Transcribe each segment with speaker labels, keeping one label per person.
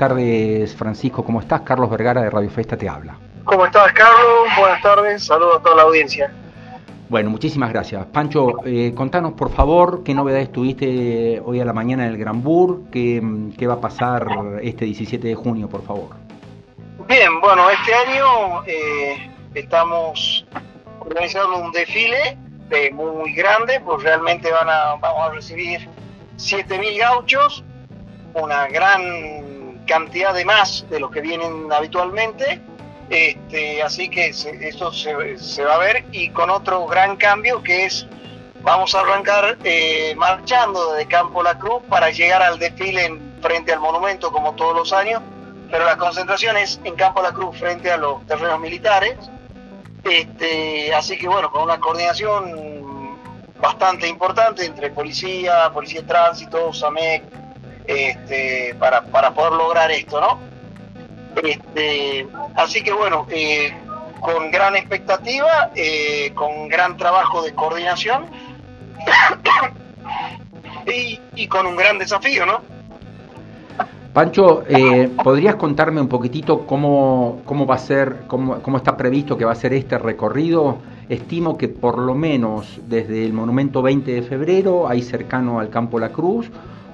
Speaker 1: tardes, Francisco. ¿Cómo estás? Carlos Vergara de Radio Festa te habla.
Speaker 2: ¿Cómo estás, Carlos? Buenas tardes. Saludos a toda la audiencia.
Speaker 1: Bueno, muchísimas gracias. Pancho, eh, contanos por favor qué novedades tuviste hoy a la mañana en el Gran Bur, qué, qué va a pasar este 17 de junio, por favor.
Speaker 2: Bien, bueno, este año eh, estamos organizando un desfile muy grande, pues realmente van a, vamos a recibir 7.000 gauchos, una gran cantidad de más de los que vienen habitualmente, este, así que eso se, va a ver. Y con otro gran cambio que es, vamos a arrancar eh, marchando desde Campo La Cruz para llegar al desfile en, frente al monumento como todos los años, pero la concentración es en Campo La Cruz frente a los terrenos militares, este, así que bueno, con una coordinación bastante importante entre policía, policía de tránsito, SAMEC, este, para, para poder lograr esto, ¿no? Este, así que bueno, eh, con gran expectativa, eh, con gran trabajo de coordinación y, con un gran desafío, ¿no?
Speaker 1: Pancho, eh, ¿podrías contarme un poquitito cómo, cómo va a ser, cómo, cómo está previsto que va a ser este recorrido? Estimo que por lo menos desde el Monumento 20 de febrero, ahí cercano al Campo La Cruz,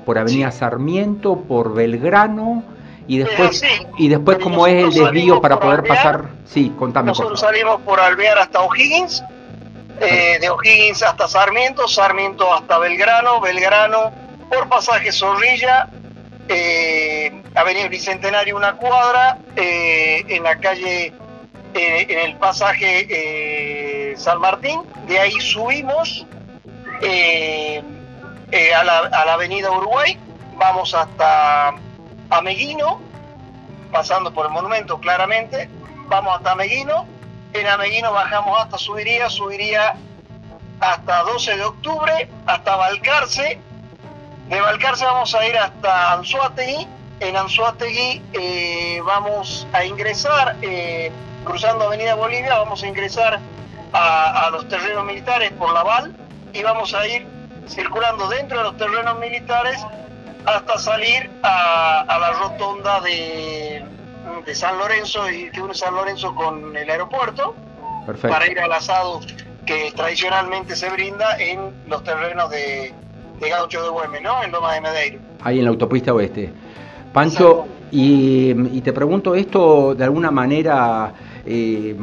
Speaker 1: por Avenida Sarmiento, por Belgrano, y después, y después cómo es el desvío para poder pasar. Sí, contame.
Speaker 2: Nosotros salimos por Alvear hasta O'Higgins, eh, de O'Higgins hasta Sarmiento, Sarmiento hasta Belgrano, Belgrano por pasaje Zorrilla, eh, Avenida Bicentenario una cuadra, eh, en la calle, eh, en el pasaje San Martín, de ahí subimos a la, a la avenida Uruguay, vamos hasta Ameguino, pasando por el monumento claramente, vamos hasta Ameguino, en Ameguino bajamos hasta Subiría, subiría hasta 12 de octubre, hasta Balcarce, de Balcarce vamos a ir hasta Anzuategui, en Anzuategui eh, vamos a ingresar, eh, cruzando Avenida Bolivia, vamos a ingresar a, a los terrenos militares por Laval y vamos a ir circulando dentro de los terrenos militares hasta salir a, la rotonda de, de, San Lorenzo y que une San Lorenzo con el aeropuerto para ir al asado que tradicionalmente se brinda en los terrenos de, de Gaucho de Güemes, ¿no? En Loma de Medeiro.
Speaker 1: Ahí en la autopista oeste. Pancho, y, y, te pregunto esto de alguna manera, eh,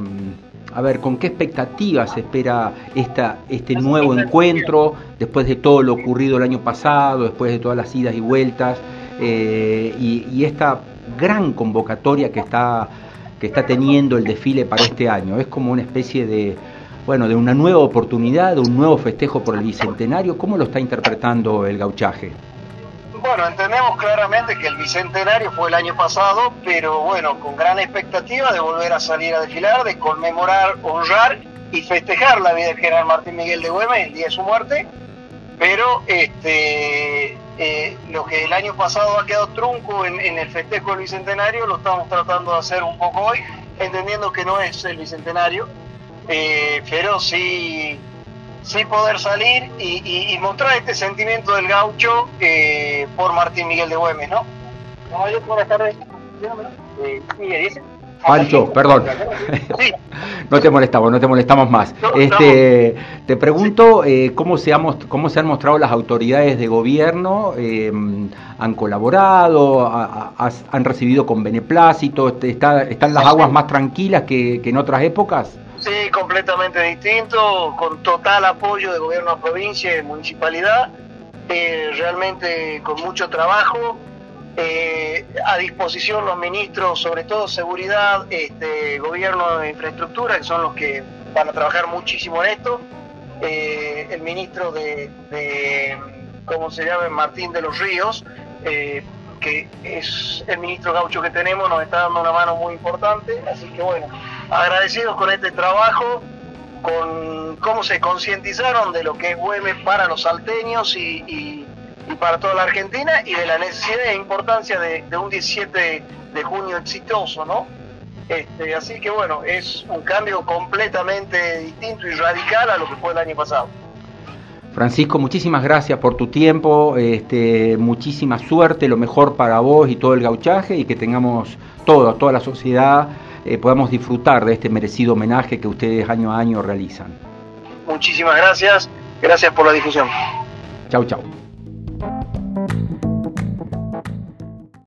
Speaker 1: a ver, ¿con qué expectativas se espera este nuevo encuentro después de todo lo ocurrido el año pasado, después de todas las idas y vueltas eh, y, esta gran convocatoria que está, que está teniendo el desfile para este año? Es como una especie de, bueno, de una nueva oportunidad, de un nuevo festejo por el Bicentenario. ¿Cómo lo está interpretando el gauchaje?
Speaker 2: Bueno, entendemos claramente que el bicentenario fue el año pasado, pero bueno, con gran expectativa de volver a salir a desfilar, de conmemorar, honrar y festejar la vida del general Martín Miguel de Güemes el día de su muerte, pero este, eh, lo que el año pasado ha quedado trunco en, el festejo del bicentenario lo estamos tratando de hacer un poco hoy, entendiendo que no es el bicentenario, eh, pero sí sí poder salir y, mostrar este sentimiento del gaucho eh, por Martín Miguel de Güemes, ¿no? buenas tardes.
Speaker 1: Eh, Pancho, perdón. no te molestamos, no te molestamos más. este, Te pregunto eh, ¿cómo, se cómo se han mostrado las autoridades de gobierno, eh, han colaborado, han recibido con beneplácito, este, está, están las aguas más tranquilas que en otras épocas.
Speaker 2: Sí, completamente distinto, con total apoyo de gobierno de provincia y municipalidad, eh, realmente con mucho trabajo, eh, a disposición los ministros, sobre todo seguridad, este, gobierno de infraestructura, que son los que van a trabajar muchísimo en esto, eh, el ministro de, de, ¿cómo se llama? Martín de los Ríos, que es el ministro gaucho que tenemos, nos está dando una mano muy importante, así que bueno agradecidos con este trabajo, con cómo se concientizaron de lo que es Güemes para los salteños y, para toda la Argentina y de la necesidad e importancia de, un 17 de junio exitoso, ¿no? Este, así que bueno, es un cambio completamente distinto y radical a lo que fue el año pasado.
Speaker 1: Francisco, muchísimas gracias por tu tiempo, este, muchísima suerte, lo mejor para vos y todo el gauchaje y que tengamos todo, toda la sociedad, eh, podamos disfrutar de este merecido homenaje que ustedes año a año realizan.
Speaker 2: Muchísimas gracias, gracias por la difusión.
Speaker 1: Chau, chau.